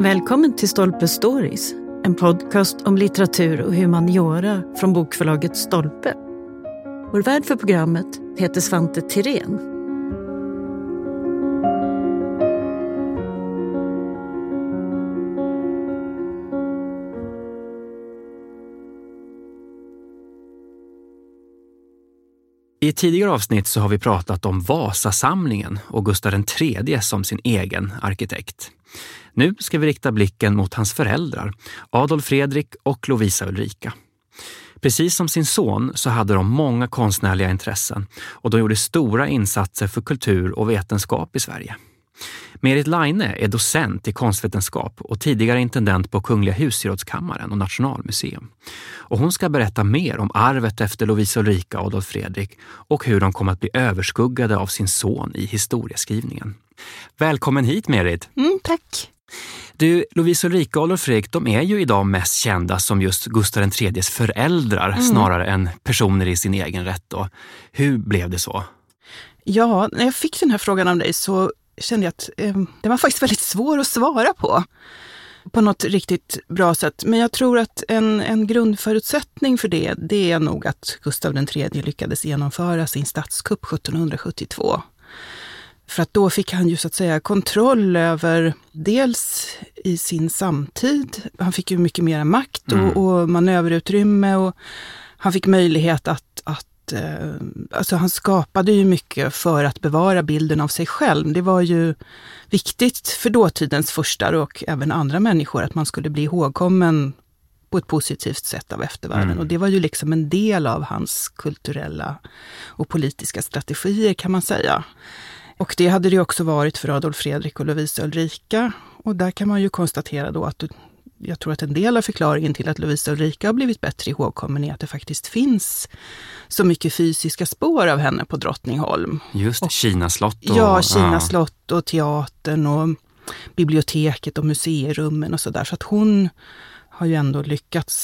Välkommen till Stolpe Stories, en podcast om litteratur och humaniora från bokförlaget Stolpe. Vår värd för programmet heter Svante Tirén. I ett tidigare avsnitt så har vi pratat om Vasasamlingen och Gustav III som sin egen arkitekt. Nu ska vi rikta blicken mot hans föräldrar, Adolf Fredrik och Lovisa Ulrika. Precis som sin son så hade de många konstnärliga intressen och de gjorde stora insatser för kultur och vetenskap i Sverige. Merit Laine är docent i konstvetenskap och tidigare intendent på Kungliga husgerådskammaren och Nationalmuseum. Och hon ska berätta mer om arvet efter Lovisa Ulrika och Adolf Fredrik och hur de kom att bli överskuggade av sin son i historieskrivningen. Välkommen hit Merit! Mm, tack! Du, Lovisa Ulrika och Adolf Fredrik, de är ju idag mest kända som just Gustav IIIs föräldrar mm. snarare än personer i sin egen rätt. Då. Hur blev det så? Ja, när jag fick den här frågan av dig så kände jag att eh, det var faktiskt väldigt svår att svara på. På något riktigt bra sätt. Men jag tror att en, en grundförutsättning för det, det är nog att Gustav III lyckades genomföra sin statskupp 1772. För att då fick han ju så att säga kontroll över dels i sin samtid, han fick ju mycket mer makt och, mm. och manöverutrymme och han fick möjlighet att, att eh, alltså han skapade ju mycket för att bevara bilden av sig själv. Det var ju viktigt för dåtidens furstar och även andra människor att man skulle bli ihågkommen på ett positivt sätt av eftervärlden. Mm. Och det var ju liksom en del av hans kulturella och politiska strategier kan man säga. Och det hade det också varit för Adolf Fredrik och Lovisa Ulrika. Och där kan man ju konstatera då att jag tror att en del av förklaringen till att Lovisa Ulrika har blivit bättre ihågkommen är att det faktiskt finns så mycket fysiska spår av henne på Drottningholm. Just det, Kina slott. Och, ja, Kina ja. slott och teatern och biblioteket och museirummen och sådär. Så att hon har ju ändå lyckats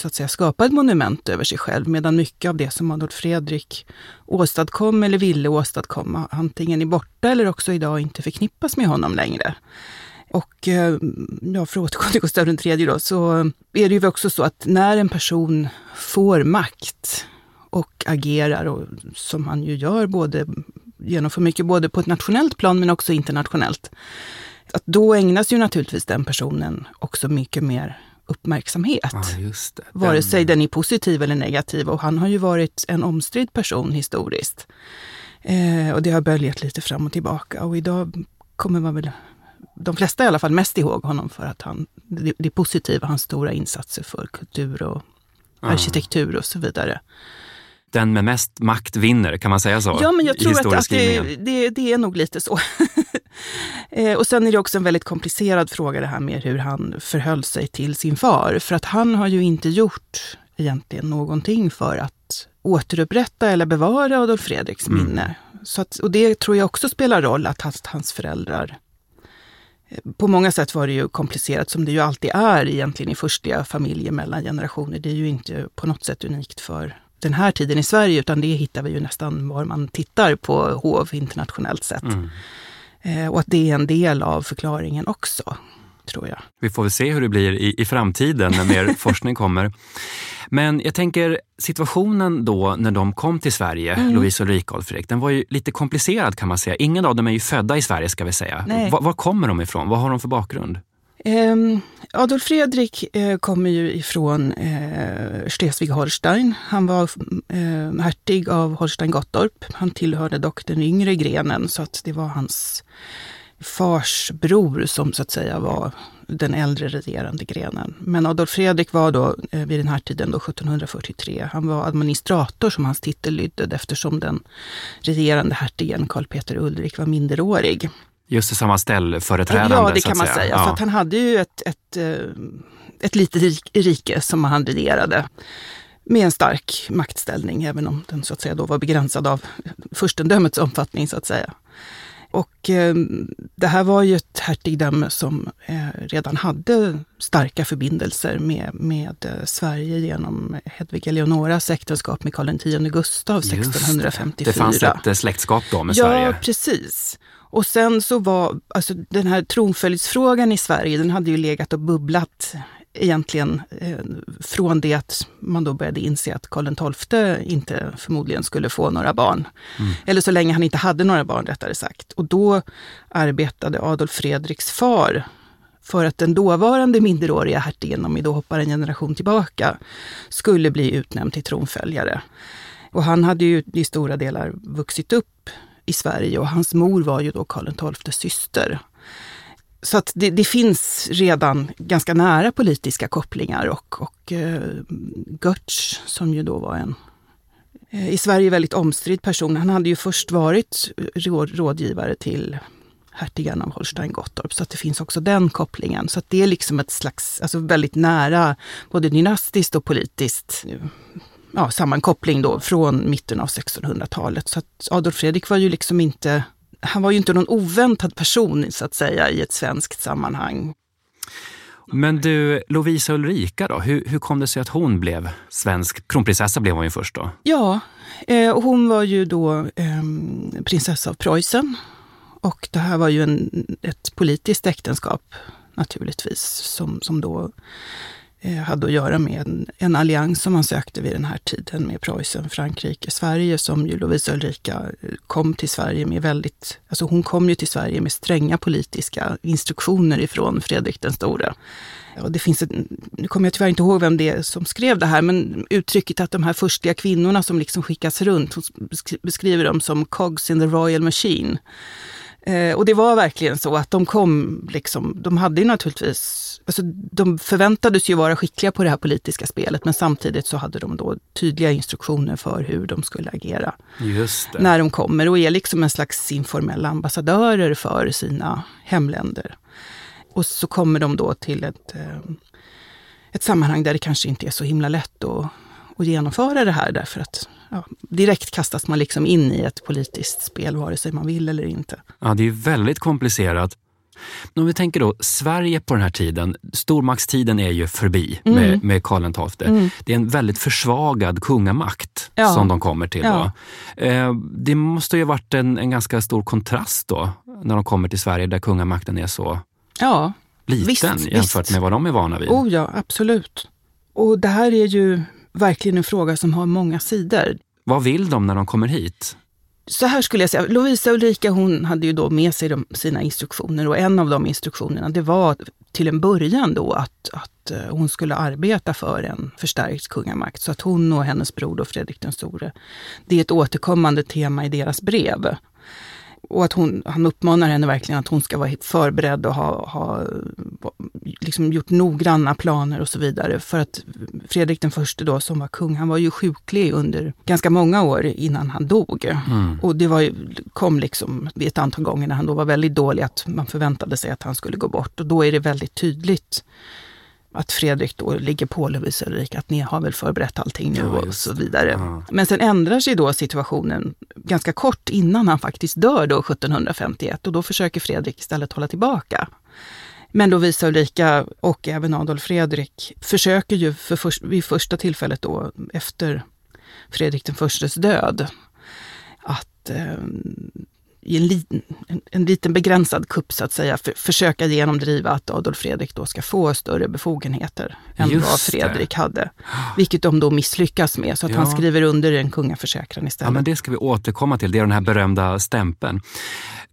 så att säga, skapa ett monument över sig själv, medan mycket av det som Adolf Fredrik åstadkom eller ville åstadkomma antingen är borta eller också idag inte förknippas med honom längre. Och eh, ja, för att återgå till Gustav III då, så är det ju också så att när en person får makt och agerar, och som han ju gör, både, genomför mycket både på ett nationellt plan men också internationellt, att då ägnas ju naturligtvis den personen också mycket mer uppmärksamhet. Ja. Den... Vare sig den är positiv eller negativ. Och han har ju varit en omstridd person historiskt. Eh, och det har böljat lite fram och tillbaka. Och idag kommer man väl, de flesta i alla fall, mest ihåg honom för att han, det, det positiva, hans stora insatser för kultur och ja. arkitektur och så vidare den med mest makt vinner, kan man säga så? Ja, men jag tror att, att det, det, det, är nog lite så. Eh, och sen är det också en väldigt komplicerad fråga det här med hur han förhöll sig till sin far. För att han har ju inte gjort egentligen någonting för att återupprätta eller bevara Adolf Fredriks mm. minne. Så att, och det tror jag också spelar roll, att hans, hans föräldrar eh, på många sätt var det ju komplicerat, som det ju alltid är egentligen i förstliga familjer mellan generationer. Det är ju inte på något sätt unikt för den här tiden i Sverige, utan det hittar vi ju nästan var man tittar på hov internationellt sett. Mm. Eh, och att det är en del av förklaringen också, tror jag. Vi får väl se hur det blir i, i framtiden när mer forskning kommer. Men jag tänker situationen då när de kom till Sverige, mm. Louise och Ulrika och Fredrik, den var ju lite komplicerad kan man säga. Ingen av dem är ju födda i Sverige ska vi säga. Var, var kommer de ifrån? Vad har de för bakgrund? Ehm, Adolf Fredrik eh, kommer ju ifrån eh, Stesvig Schleswig-Holstein. Han var eh, hertig av Holstein-Gottorp. Han tillhörde dock den yngre grenen så att det var hans fars bror som så att säga var den äldre regerande grenen. Men Adolf Fredrik var då vid den här tiden, då 1743, han var administrator som hans titel lydde eftersom den regerande hertigen Karl Peter Ulrik var minderårig. Just det, samma ställföreträdande. Ja, det kan man säga. säga. Ja. Så att han hade ju ett, ett, eh, ett litet rike som han regerade med en stark maktställning, även om den så att säga då var begränsad av furstendömets omfattning så att säga. Och eh, det här var ju ett hertigdöme som eh, redan hade starka förbindelser med, med eh, Sverige genom Hedvig Eleonoras äktenskap med Karl X Gustav 1654. Det. det fanns ett släktskap då med ja, Sverige? Ja, precis. Och sen så var, alltså den här tronföljdsfrågan i Sverige, den hade ju legat och bubblat egentligen eh, från det att man då började inse att Karl XII inte förmodligen skulle få några barn. Mm. Eller så länge han inte hade några barn rättare sagt. Och då arbetade Adolf Fredriks far för att den dåvarande minderåriga hertigen, om vi då hoppar en generation tillbaka, skulle bli utnämnd till tronföljare. Och han hade ju i stora delar vuxit upp i Sverige och hans mor var ju då Karl XIIs syster. Så att det, det, finns redan ganska nära politiska kopplingar och, och eh, Götz, som ju då var en eh, i Sverige väldigt omstridd person, han hade ju först varit eh, råd, rådgivare till hertigen av Holstein-Gottorp. Så att det finns också den kopplingen. Så att det är liksom ett slags, alltså väldigt nära, både dynastiskt och politiskt, eh, ja, sammankoppling då från mitten av 1600-talet. Så Adolf Fredrik var ju liksom inte, han var ju inte någon oväntad person så att säga i ett svenskt sammanhang. Men du, Lovisa Ulrika då, hur, hur kom det sig att hon blev svensk kronprinsessa blev hon ju först då? Ja, eh, hon var ju då eh, prinsessa av Preussen och det här var ju en, ett politiskt äktenskap naturligtvis, som, som då Eh, hade att göra med en, en, allians som man sökte vid den här tiden med Preussen, Frankrike, Sverige, som ju Lovisa Ulrika eh, kom till Sverige med väldigt, alltså hon kom ju till Sverige med stränga politiska instruktioner ifrån Fredrik den store. Och det finns ett, nu kommer jag tyvärr inte ihåg vem det är som skrev det här, men uttrycket att de här förstliga kvinnorna som liksom skickas runt, hon beskriver dem som cogs in the royal machine. Eh, och det var verkligen så att de kom, liksom, de hade ju naturligtvis, alltså de förväntades ju vara skickliga på det här politiska spelet men samtidigt så hade de då tydliga instruktioner för hur de skulle agera när de kommer och är liksom en slags informella ambassadörer för sina hemländer. Och så kommer de då till ett, eh, ett sammanhang där det kanske inte är så himla lätt att, att genomföra det här därför att ja, direkt kastas man liksom in i ett politiskt spel vare sig man vill eller inte. Ja, det är väldigt komplicerat. Men om vi tänker då, Sverige på den här tiden, stormaktstiden är ju förbi mm. med, med Karl XII. Mm. Det är en väldigt försvagad kungamakt ja. som de kommer till. Ja. Eh, det måste ju ha varit en, en ganska stor kontrast då, när de kommer till Sverige där kungamakten är så ja, liten visst, jämfört visst. med vad de är vana vid. Oh ja, absolut. Och det här är ju verkligen en fråga som har många sidor. Vad vill de när de kommer hit? Så här skulle jag säga, Lovisa Ulrika hon hade ju då med sig de, sina instruktioner och en av de instruktionerna det var till en början då att, att eh, hon skulle arbeta för en förstärkt kungamakt. Så att hon och hennes bror då Fredrik den store, det är ett återkommande tema i deras brev och att hon, han uppmanar henne verkligen att hon ska vara förberedd och ha, ha liksom gjort noggranna planer och så vidare. För att Fredrik den förste då som var kung, han var ju sjuklig under ganska många år innan han dog. Mm. Och det var ju, kom liksom vid ett antal gånger när han då var väldigt dålig att man förväntade sig att han skulle gå bort. Och då är det väldigt tydligt att Fredrik då ligger på Lovisa Ulrika, att ni har väl förberett allting nu ja, och så vidare. Ja. Men sen ändrar sig då situationen ganska kort innan han faktiskt dör då 1751 och då försöker Fredrik istället hålla tillbaka. Men Lovisa Ulrika och även Adolf Fredrik försöker ju för först, vid första tillfället då efter Fredrik den förstes död att eh, i en, liten, en, en liten begränsad kupp så att säga, för, försöka genomdriva att Adolf Fredrik då ska få större befogenheter än Just vad Fredrik det. hade. Vilket de då misslyckas med, så att ja. han skriver under en kungaförsäkran istället. Ja, men det ska vi återkomma till, det är den här berömda stämpeln.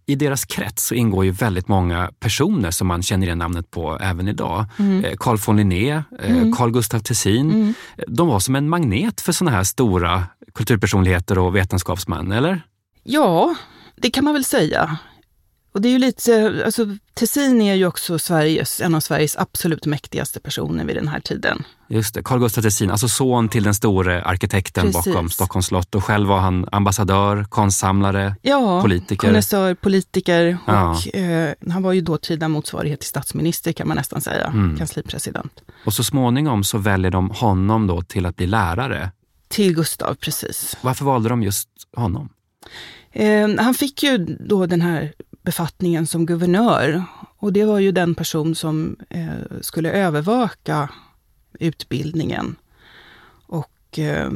I deras krets så ingår ju väldigt många personer som man känner igen namnet på även idag. Mm. Eh, Carl von Linné, eh, mm. Carl Gustaf Tessin. Mm. De var som en magnet för sådana här stora kulturpersonligheter och vetenskapsmän, eller? Ja, det kan man väl säga. Och det är ju lite, alltså Tessin är ju också Sveriges, en av Sveriges absolut mäktigaste personer vid den här tiden. Just det, Carl Gustaf Tessin, alltså son till den store arkitekten Precis. bakom Stockholms slott. Och själv var han ambassadör, konstsamlare, ja, politiker. Konnässör, politiker ja. och eh, han var ju dåtida motsvarighet till statsminister kan man nästan säga, mm. kanslipresident. Och så småningom så väljer de honom då till att bli lärare. Till Gustav, precis. Varför valde de just honom? Eh, han fick ju då den här befattningen som guvernör och det var ju den person som eh, skulle övervaka utbildningen. Och Och eh,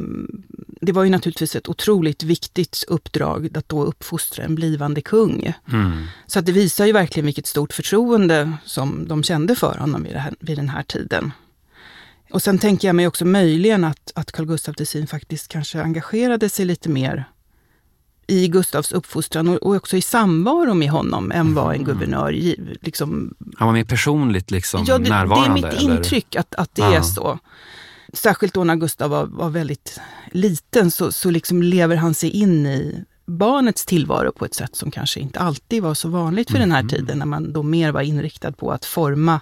det var ju naturligtvis ett otroligt viktigt uppdrag att då uppfostra en blivande kung. Mm. Så att det visar ju verkligen vilket stort förtroende som de kände för honom vid, här, vid den här tiden. Och sen tänker jag mig också möjligen att, att Carl Gustaf Tessin faktiskt kanske engagerade sig lite mer i Gustavs uppfostran och, också i samvaro med honom än vad en mm. guvernör liksom... Han var mer personligt liksom ja, det, närvarande? Det är mitt eller? intryck att, att det ja. är så. Särskilt då när Gustav var, var väldigt liten så, så liksom lever han sig in i barnets tillvaro på ett sätt som kanske inte alltid var så vanligt för mm. den här mm. tiden, när man då mer var inriktad på att forma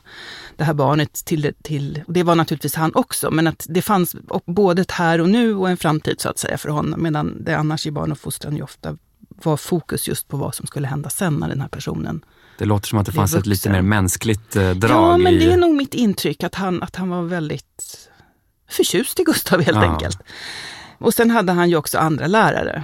det här barnet till, till och det var naturligtvis han också, men att det fanns både ett här och nu och en framtid så att säga för honom, medan det annars i barnuppfostran ju ofta var fokus just på vad som skulle hända sen när den här personen det låter som att det fanns vuxen. ett lite mer mänskligt eh, drag. Ja, men i... det är nog mitt intryck att han, att han var väldigt förtjust i Gustav helt ja. enkelt. Och sen hade han ju också andra lärare.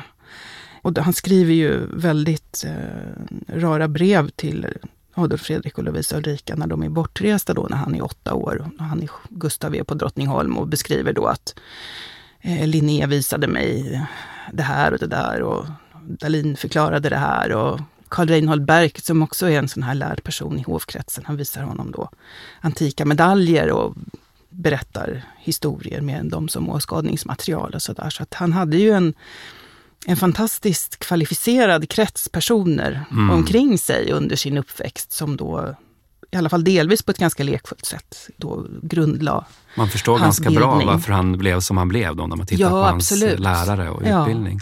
Och han skriver ju väldigt eh, rara brev till Adolf Fredrik och Lovisa Ulrika när de är bortresta då när han är åtta år. Och han är, Gustav är på Drottningholm och beskriver då att eh, Linné visade mig det här och det där och Dalin förklarade det här och Karl Reinhold Berg, som också är en sån här lärd person i hovkretsen, han visar honom då antika medaljer och berättar historier med dem som åskådningsmaterial och sådär. Så att han hade ju en, en fantastiskt kvalificerad krets personer mm. omkring sig under sin uppväxt som då i alla fall delvis på ett ganska lekfullt sätt då grundla Man förstår ganska bildning. bra varför han blev som han blev då när man tittar ja, på hans lärare och ja. utbildning.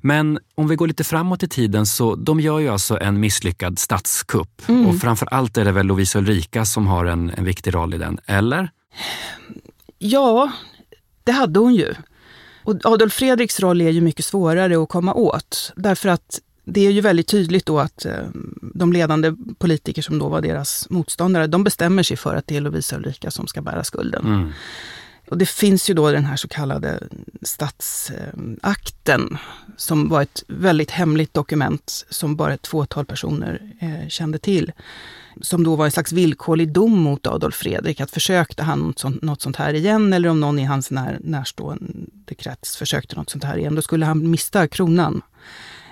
Men om vi går lite framåt i tiden så de gör ju alltså en misslyckad statskupp. Mm. Och framför allt är det väl Lovisa Ulrika som har en, en viktig roll i den, eller? Ja, det hade hon ju. Och Adolf Fredriks roll är ju mycket svårare att komma åt. Därför att det är ju väldigt tydligt då att eh, de ledande politiker som då var deras motståndare, de bestämmer sig för att det är Lovisa Ulrika som ska bära skulden. Mm. Och det finns ju då den här så kallade statsakten som var ett väldigt hemligt dokument som bara ett fåtal personer eh, kände till. Som då var en slags villkorlig dom mot Adolf Fredrik, att försökte han något sånt, något sånt här igen eller om någon i hans när, närstående krets försökte något sånt här igen, då skulle han mista kronan.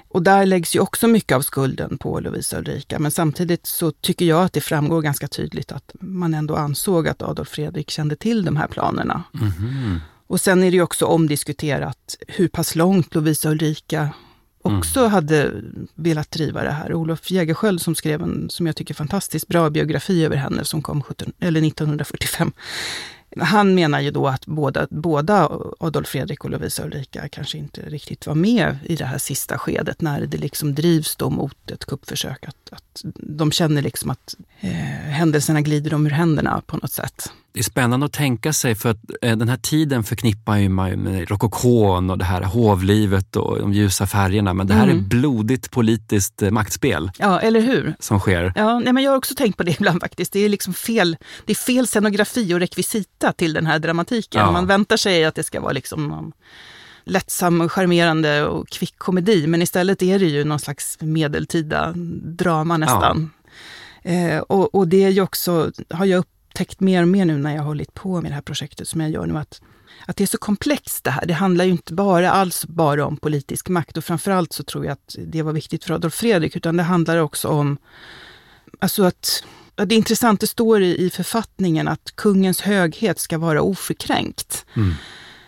Och där läggs ju också mycket av skulden på Lovisa Ulrika. Men samtidigt så tycker jag att det framgår ganska tydligt att man ändå ansåg att Adolf Fredrik kände till de här planerna. Mm. Och sen är det ju också omdiskuterat hur pass långt Lovisa Ulrika Mm. också mm. hade velat driva det här. Olof Jägerskiöld som skrev en, som jag tycker, fantastiskt bra biografi över henne som kom 17, eller 1945 han menar ju då att båda, båda Adolf Fredrik och Lovisa Ulrika kanske inte riktigt var med i det här sista skedet när det liksom drivs då mot ett kuppförsök. Att, att de känner liksom att eh, händelserna glider dem ur händerna på något sätt. Det är spännande att tänka sig för att eh, den här tiden förknippar ju man med rokokon och det här hovlivet och de ljusa färgerna. Men det här mm. är blodigt politiskt eh, maktspel. Ja, eller hur? Som sker. Ja, nej, men jag har också tänkt på det ibland faktiskt. Det är liksom fel, det är fel scenografi och rekvisita till den här dramatiken. Ja. Man väntar sig att det ska vara liksom lättsam, charmerande och kvick komedi. Men istället är det ju någon slags medeltida drama nästan. Ja. Eh, och, och, det är ju också, har jag upptäckt mer och mer nu när jag har hållit på med det här projektet som jag gör nu, att, att det är så komplext det här. Det handlar ju inte bara alls bara om politisk makt och framförallt så tror jag att det var viktigt för Adolf Fredrik, utan det handlar också om alltså att det är intressant, det står i, i författningen att kungens höghet ska vara oförkränkt. Mm.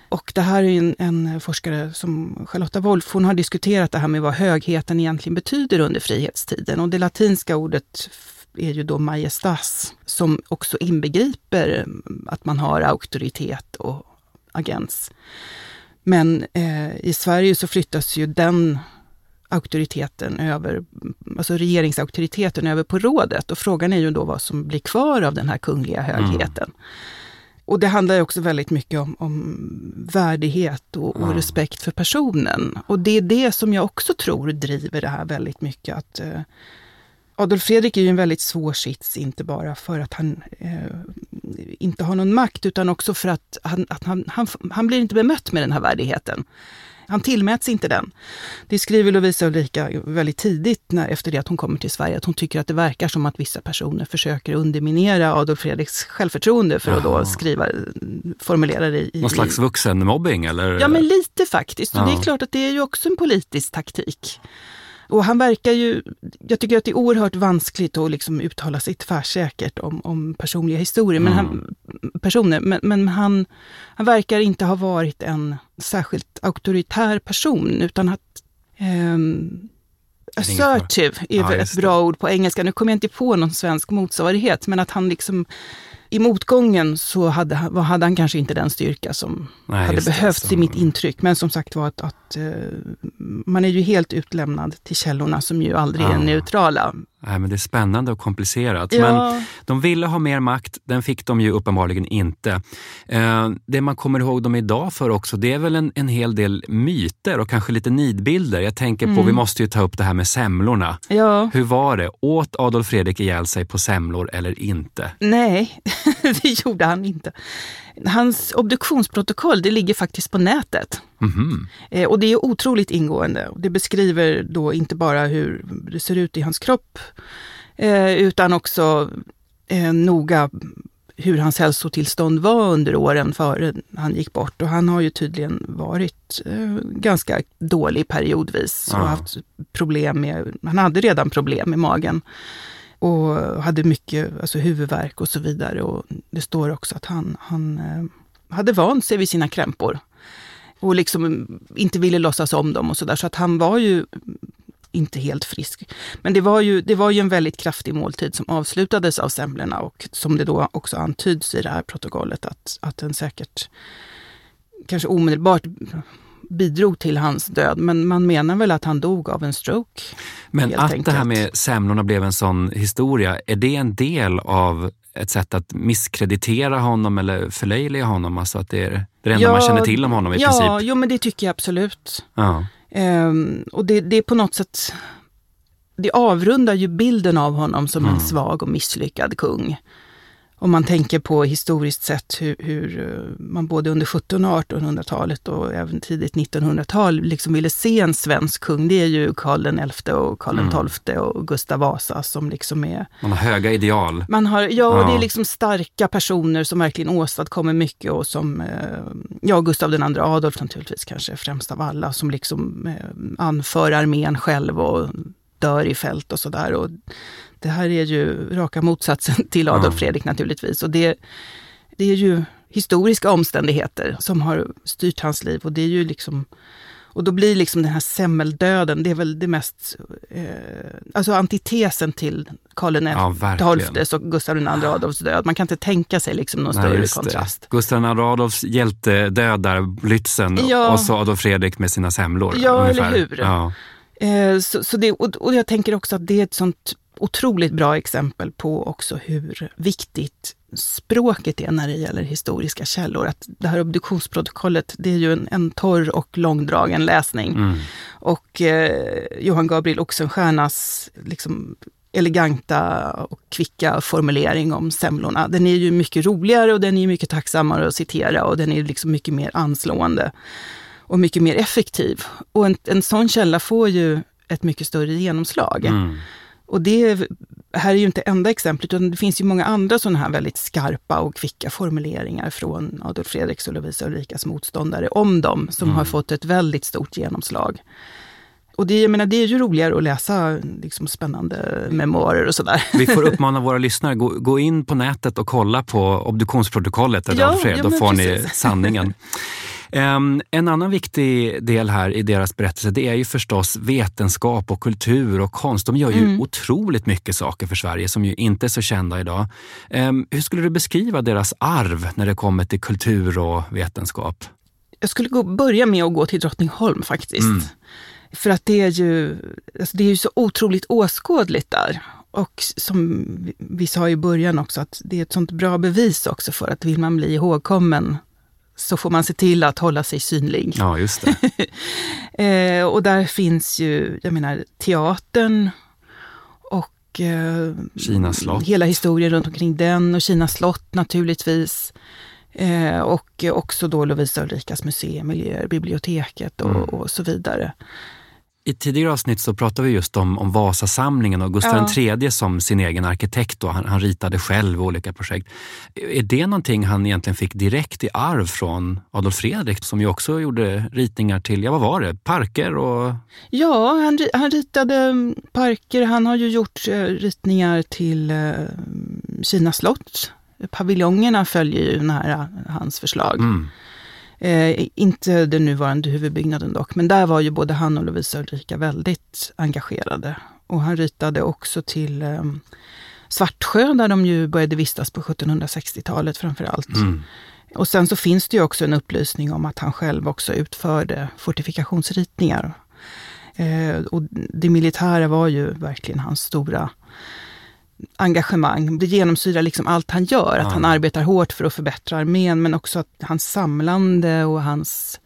Och det här är en, en, forskare som Charlotta Wolf, hon har diskuterat det här med vad högheten egentligen betyder under frihetstiden. Och det latinska ordet är ju då majestas, som också inbegriper att man har auktoritet och agens. Men eh, i Sverige så flyttas ju den auktoriteten över, alltså regeringsauktoriteten över på rådet. Och frågan är ju då vad som blir kvar av den här kungliga högheten. Mm. Och det handlar också väldigt mycket om, om värdighet och, och, respekt för personen. Och det är det som jag också tror driver det här väldigt mycket. Att eh, Adolf Fredrik är ju en väldigt svår sits, inte bara för att han eh, inte har någon makt, utan också för att han, att han, han, han blir inte bemött med den här värdigheten. Han tillmäts inte den. Det skriver Lovisa Ulrika väldigt tidigt när, efter det att hon kommer till Sverige, att hon tycker att det verkar som att vissa personer försöker underminera Adolf Fredriks självförtroende för att då skriva, formulera det i... Någon slags vuxenmobbing eller? Ja, men lite faktiskt. Och det är klart att det är ju också en politisk taktik. Och han verkar ju, jag tycker att det är oerhört vanskligt att liksom uttala sig tvärsäkert om, om personliga historier, men Mm. han, personer, men, men han, han verkar inte ha varit en särskilt auktoritär person, utan att bra. assertive är Ja, ett bra ord på engelska. Nu kommer jag inte på någon svensk motsvarighet, men att han liksom i motgången så hade, hade han kanske inte den styrka som Nej, hade det, behövts i mitt intryck. Men som sagt var att, att eh, man är ju helt utlämnad till källorna som ju aldrig Ja. är neutrala. Nej, men det är spännande och komplicerat. Ja. Men de ville ha mer makt, den fick de ju uppenbarligen inte. Eh, det man kommer ihåg dem idag för också, det är väl en, en hel del myter och kanske lite nidbilder. Jag tänker på, vi måste ju ta upp det här med semlorna. Ja, Hur var det? Åt Adolf Fredrik ihjäl sig på semlor eller inte? nej, det gjorde han inte. Hans obduktionsprotokoll, det ligger faktiskt på nätet. Mhm. Eh, och det är otroligt ingående. Det beskriver då inte bara hur det ser ut i hans kropp, eh, utan också eh, noga hur hans hälsotillstånd var under åren före han gick bort. Och han har ju tydligen varit eh, ganska dålig periodvis och Ja. haft problem med, han hade redan problem med magen. Och hade mycket alltså huvudvärk och så vidare. Och det står också att han, han eh, hade vant sig vid sina krämpor och liksom inte ville låtsas om dem och sådär. Så att han var ju inte helt frisk. Men det var, ju, det var ju en väldigt kraftig måltid som avslutades av semlorna och som det då också antyds i det här protokollet att, att den säkert kanske omedelbart bidrog till hans död. Men man menar väl att han dog av en stroke. Men att det här enkelt. med semlorna blev en sån historia, är det en del av ett sätt att misskreditera honom eller förlöjliga honom? Alltså att det är det enda man känner till om honom i ja, princip? jo men det tycker jag absolut. Ja. Ehm, och det, det är på något sätt, det avrundar ju bilden av honom som Mm. en svag och misslyckad kung. Om man tänker på historiskt sett hur, hur eh, man både under 1700 och 1800-talet och även tidigt 1900-tal liksom ville se en svensk kung. Det är ju Karl XI och Karl Mm. XII och Gustav Vasa som liksom är Man har höga ideal. man har, ja, Ja. det är liksom starka personer som verkligen åstadkommer mycket och som, eh, ja, Gustav II Adolf naturligtvis kanske främst av alla, som liksom eh, anför armén själv och dör i fält och sådär. Det här är ju raka motsatsen till Adolf Ja. Fredrik naturligtvis. Och det, det är ju historiska omständigheter som har styrt hans liv och det är ju liksom och då blir liksom den här semmeldöden, det är väl det mest, eh, alltså antitesen till Karl Ja, verkligen. XIIs och Gustav II Adolfs död. Man kan inte tänka sig liksom någon större just det. kontrast. Gustav II Adolfs hjältedöd där, Blitzen, Ja. och så Adolf Fredrik med sina semlor. Ja, ungefär. eller hur? Ja. Eh, så, så det, och, och jag tänker också att det är ett sånt otroligt bra exempel på också hur viktigt språket är när det gäller historiska källor. Att det här obduktionsprotokollet, det är ju en, en torr och långdragen läsning. Mm. Och eh, Johan Gabriel Oxenstiernas liksom, eleganta och kvicka formulering om semlorna, den är ju mycket roligare och den är mycket tacksammare att citera och den är liksom mycket mer anslående och mycket mer effektiv. Och en, en sån källa får ju ett mycket större genomslag. Mm. Och det här är ju inte enda exemplet, utan det finns ju många andra sådana här väldigt skarpa och kvicka formuleringar från Adolf Fredriks och Lovisa Ulrikas motståndare om dem, som Mm. har fått ett väldigt stort genomslag. Och det, jag menar, det är ju roligare att läsa liksom, spännande memoarer och sådär. Vi får uppmana våra lyssnare, gå, gå in på nätet och kolla på obduktionsprotokollet, Ja, Adolf Fredrik, ja, då får ni precis. sanningen. Em, en annan viktig del här i deras berättelse, det är ju förstås vetenskap och kultur och konst. De gör ju Mm. otroligt mycket saker för Sverige som ju inte är så kända idag. Em, hur skulle du beskriva deras arv när det kommer till kultur och vetenskap? Jag skulle gå, börja med att gå till Drottningholm faktiskt. Mm. För att det är ju, alltså det är ju så otroligt åskådligt där. Och som vi sa i början också, att det är ett sånt bra bevis också för att vill man bli ihågkommen så får man se till att hålla sig synlig. Ja, just det. Eh, och där finns ju, jag menar, teatern och eh, Kina slott. hela historien runt omkring den och Kina slott naturligtvis. Eh, och också då Lovisa Ulrikas museimiljöer, biblioteket och, mm. och så vidare. I tidigare avsnitt så pratade vi just om, om Vasasamlingen och Gustav ja. III som sin egen arkitekt. Då. Han, han, ritade själv olika projekt. Är det någonting han egentligen fick direkt i arv från Adolf Fredrik som ju också gjorde ritningar till, ja vad var det, parker och... Ja, han, han ritade parker. Han har ju gjort uh, ritningar till Kina slott. Paviljongerna följer ju nära hans förslag. Mm. Eh, inte den nuvarande huvudbyggnaden dock, men där var ju både han och Lovisa Ulrika väldigt engagerade. Och han ritade också till eh, Svartsjö där de ju började vistas på 1760-talet framför allt. Mm. Och sen så finns det ju också en upplysning om att han själv också utförde fortifikationsritningar. Eh, och det militära var ju verkligen hans stora engagemang. Det genomsyrar liksom allt han gör. Att han arbetar hårt för att förbättra armén, men också att hans samlande och hans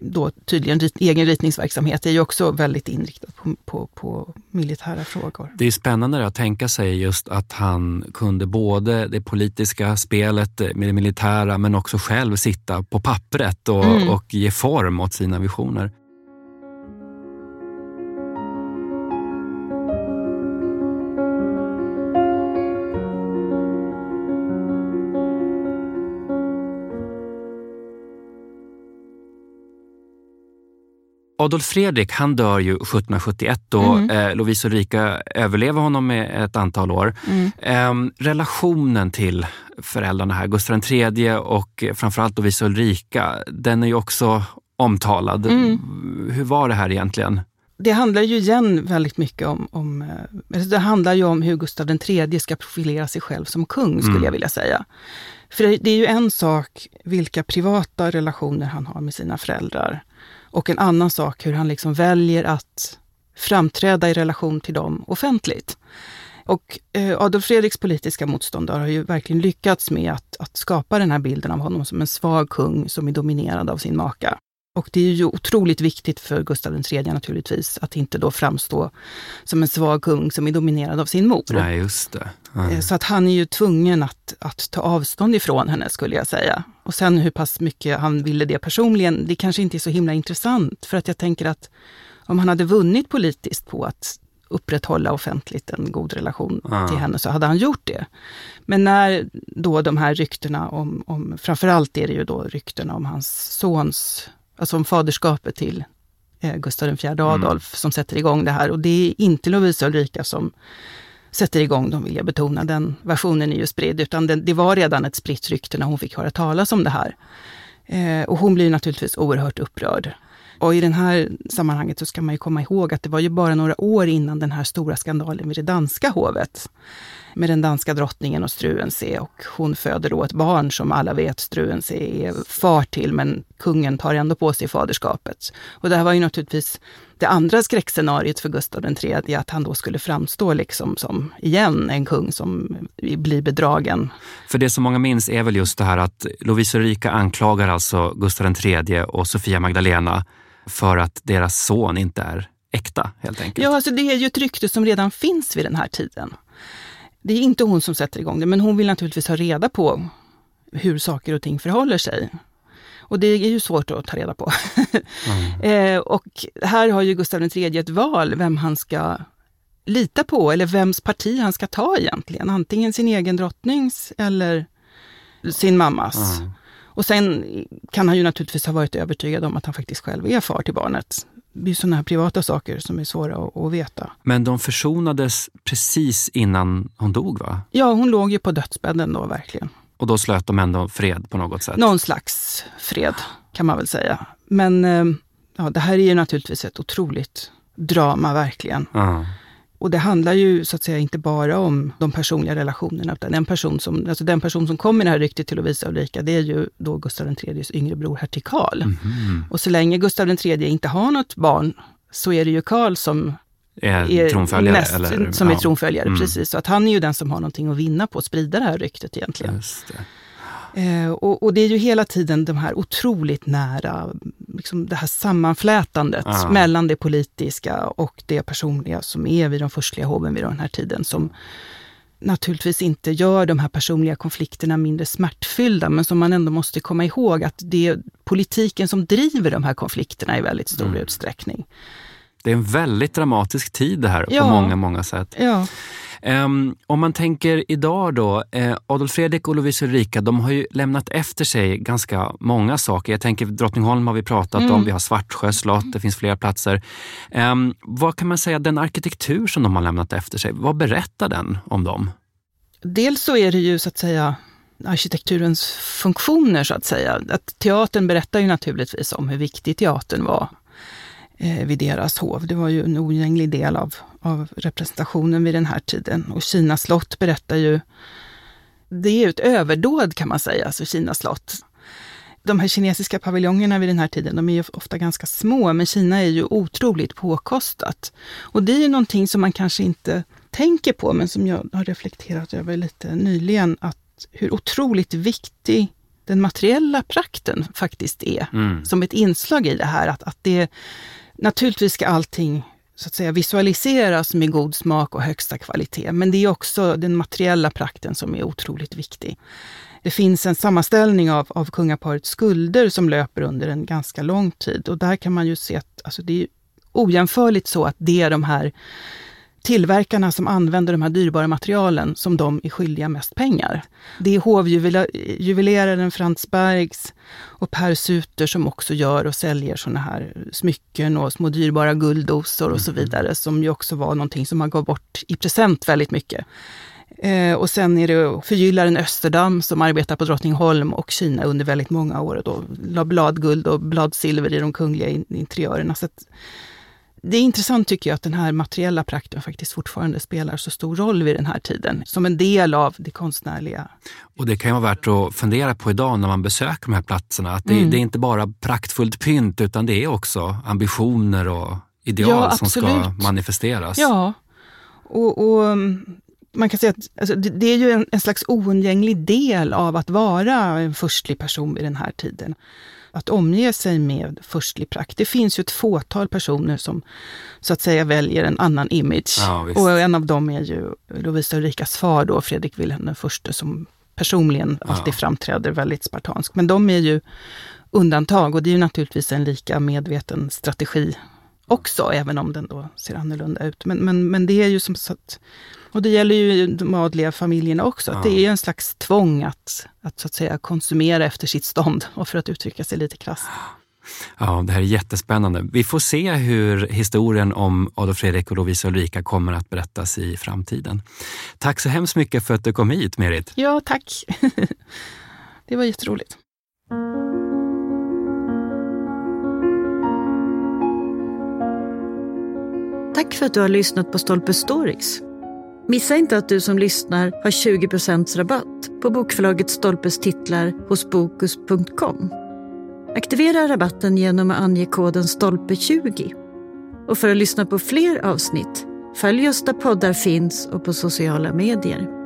då tydligen rit, egen ritningsverksamhet är ju också väldigt inriktad på, på, på, militära frågor. Det är spännande att tänka sig just att han kunde både det politiska spelet med det militära men också själv sitta på pappret och, mm. och ge form åt sina visioner. Adolf Fredrik han dör ju 1771 och mm. eh, Lovisa Ulrika överlever honom med ett antal år. Mm. Eh, relationen till föräldrarna här, Gustav III och framförallt Lovisa Ulrika, den är ju också omtalad. Mm. Hur var det här egentligen? Det handlar ju igen väldigt mycket om, om eh, det handlar ju om hur Gustav III ska profilera sig själv som kung, skulle mm. jag vilja säga. För det är ju en sak vilka privata relationer han har med sina föräldrar. Och en annan sak hur han liksom väljer att framträda i relation till dem offentligt. Och eh, Adolf Fredriks politiska motståndare har ju verkligen lyckats med att, att skapa den här bilden av honom som en svag kung som är dominerad av sin maka. Och det är ju otroligt viktigt för Gustav III naturligtvis att inte då framstå som en svag kung som är dominerad av sin mor. Nej, just det. Mm. Så att han är ju tvungen att, att ta avstånd ifrån henne skulle jag säga. Och sen hur pass mycket han ville det personligen, det kanske inte är så himla intressant. För att jag tänker att om han hade vunnit politiskt på att upprätthålla offentligt en god relation mm. till henne så hade han gjort det. Men när då de här ryktena om, om framförallt är det ju då ryktena om hans sons alltså om faderskapet till eh, Gustav IV Adolf mm. som sätter igång det här. Och det är inte Lovisa Ulrika som sätter igång dem, vill jag betona. Den versionen är ju spridd, utan det, det var redan ett spritt rykte när hon fick höra talas om det här. Eh, och hon blir naturligtvis oerhört upprörd. Och i det här sammanhanget så ska man ju komma ihåg att det var ju bara några år innan den här stora skandalen vid det danska hovet med den danska drottningen och Struensee och hon föder då ett barn som alla vet Struensee är far till, men kungen tar ändå på sig faderskapet. Och det här var ju naturligtvis det andra skräckscenariet för Gustav III, att han då skulle framstå liksom som, igen, en kung som blir bedragen. För det som många minns är väl just det här att Lovisa Ulrika anklagar alltså Gustav III och Sofia Magdalena för att deras son inte är äkta helt enkelt. Ja, alltså det är ju ett rykte som redan finns vid den här tiden. Det är inte hon som sätter igång det, men hon vill naturligtvis ha reda på hur saker och ting förhåller sig. Och det är ju svårt att ta reda på. Mm. eh, och här har ju Gustav III ett val vem han ska lita på, eller vems parti han ska ta egentligen. Antingen sin egen drottnings eller sin mammas. Mm. Och sen kan han ju naturligtvis ha varit övertygad om att han faktiskt själv är far till barnet. Det är sådana här privata saker som är svåra att, att, veta. Men de försonades precis innan hon dog va? Ja, hon låg ju på dödsbädden då verkligen. Och då slöt de ändå fred på något sätt? Någon slags fred kan man väl säga. Men eh, ja, det här är ju naturligtvis ett otroligt drama verkligen. Uh. Och det handlar ju så att säga inte bara om de personliga relationerna, utan den person som, alltså den person som kom med det här ryktet till Lovisa Ulrika, det är ju då Gustav IIIs yngre bror hertig Karl. Mm -hmm. Och så länge Gustav III inte har något barn, så är det ju Karl som är, är tronföljare? Mest, eller? Som ja. är tronföljare, mm. precis. Så att han är ju den som har någonting att vinna på att sprida det här ryktet egentligen. Eh, och, och, det är ju hela tiden de här otroligt nära, liksom det här sammanflätandet ah. mellan det politiska och det personliga som är vid de förstliga hoven vid den här tiden som naturligtvis inte gör de här personliga konflikterna mindre smärtfyllda, men som man ändå måste komma ihåg att det är politiken som driver de här konflikterna i väldigt stor mm. utsträckning. Det är en väldigt dramatisk tid det här ja. på många, många sätt. Ja. Um, om man tänker idag då, eh, Adolf Fredrik och Lovisa Ulrika, de har ju lämnat efter sig ganska många saker. Jag tänker Drottningholm har vi pratat mm. om, vi har Svartsjö slott, det finns flera platser. Um, vad kan man säga, den arkitektur som de har lämnat efter sig, vad berättar den om dem? Dels så är det ju så att säga arkitekturens funktioner så att säga. Att teatern berättar ju naturligtvis om hur viktig teatern var eh, vid deras hov. Det var ju en oundgänglig del av, av representationen vid den här tiden. Och Kina slott berättar ju, det är ju ett överdåd kan man säga, alltså Kina slott. De här kinesiska paviljongerna vid den här tiden, de är ju ofta ganska små, men Kina är ju otroligt påkostat. Och det är ju någonting som man kanske inte tänker på, men som jag har reflekterat över lite nyligen, att hur otroligt viktig den materiella prakten faktiskt är, mm. som ett inslag i det här. Att, att det, naturligtvis ska allting så att säga visualiseras med god smak och högsta kvalitet, men det är också den materiella prakten som är otroligt viktig. Det finns en sammanställning av, av kungaparets skulder som löper under en ganska lång tid och där kan man ju se att alltså det är ojämförligt så att det är de här tillverkarna som använder de här dyrbara materialen som de är skyldiga mest pengar. Det är hovjuveleraren Frans Bergs och Per Suter som också gör och säljer såna här smycken och små dyrbara gulddosor och så mm. vidare, som ju också var någonting som man gav bort i present väldigt mycket. Eh, och sen är det förgyllaren Österdam som arbetar på Drottningholm och Kina under väldigt många år och då la bladguld och bladsilver i de kungliga interiörerna. Så att, det är intressant tycker jag att den här materiella prakten faktiskt fortfarande spelar så stor roll vid den här tiden, som en del av det konstnärliga. Och det kan ju vara värt att fundera på idag när man besöker de här platserna, att det, mm. det är inte bara praktfullt pynt utan det är också ambitioner och ideal ja, som ska manifesteras. Ja, och, och mm, man kan säga att alltså, det, det, är ju en, en slags oundgänglig del av att vara en förstlig person i den här tiden att omge sig med förstlig prakt. Det finns ju ett fåtal personer som så att säga väljer en annan image. Ja, och en av dem är ju Lovisa Ulrikas far då, Fredrik Wilhelm den förste, som personligen ja. alltid framträder väldigt spartansk. Men de är ju undantag och det är ju naturligtvis en lika medveten strategi också, även om den då ser annorlunda ut. Men, men, men det är ju som så att och det gäller ju de adliga familjerna också. Ja. det är en slags tvång att, att, så att säga, konsumera efter sitt stånd, och för att uttrycka sig lite krasst. Ja, det här är jättespännande. Vi får se hur historien om Adolf Fredrik och Lovisa Ulrika kommer att berättas i framtiden. Tack så hemskt mycket för att du kom hit, Merit. Ja, tack. det var jätteroligt. Tack för att du har lyssnat på Stolpe Stories. Missa inte att du som lyssnar har 20% rabatt på bokförlaget Stolpes titlar hos Bokus.com. Aktivera rabatten genom att ange koden STOLPE20. Och för att lyssna på fler avsnitt, följ oss där poddar finns och på sociala medier.